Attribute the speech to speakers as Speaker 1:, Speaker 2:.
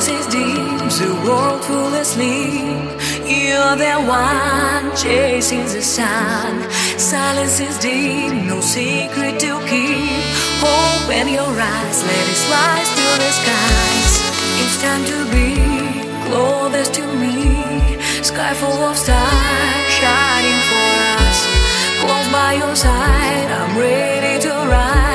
Speaker 1: space is deep, the world full of sleep. You're the one chasing the sun. Silence is deep, no secret to keep. Open your eyes, let it rise to the skies. It's time to be closest to me. Sky full of stars shining for us. Close by your side, I'm ready to rise.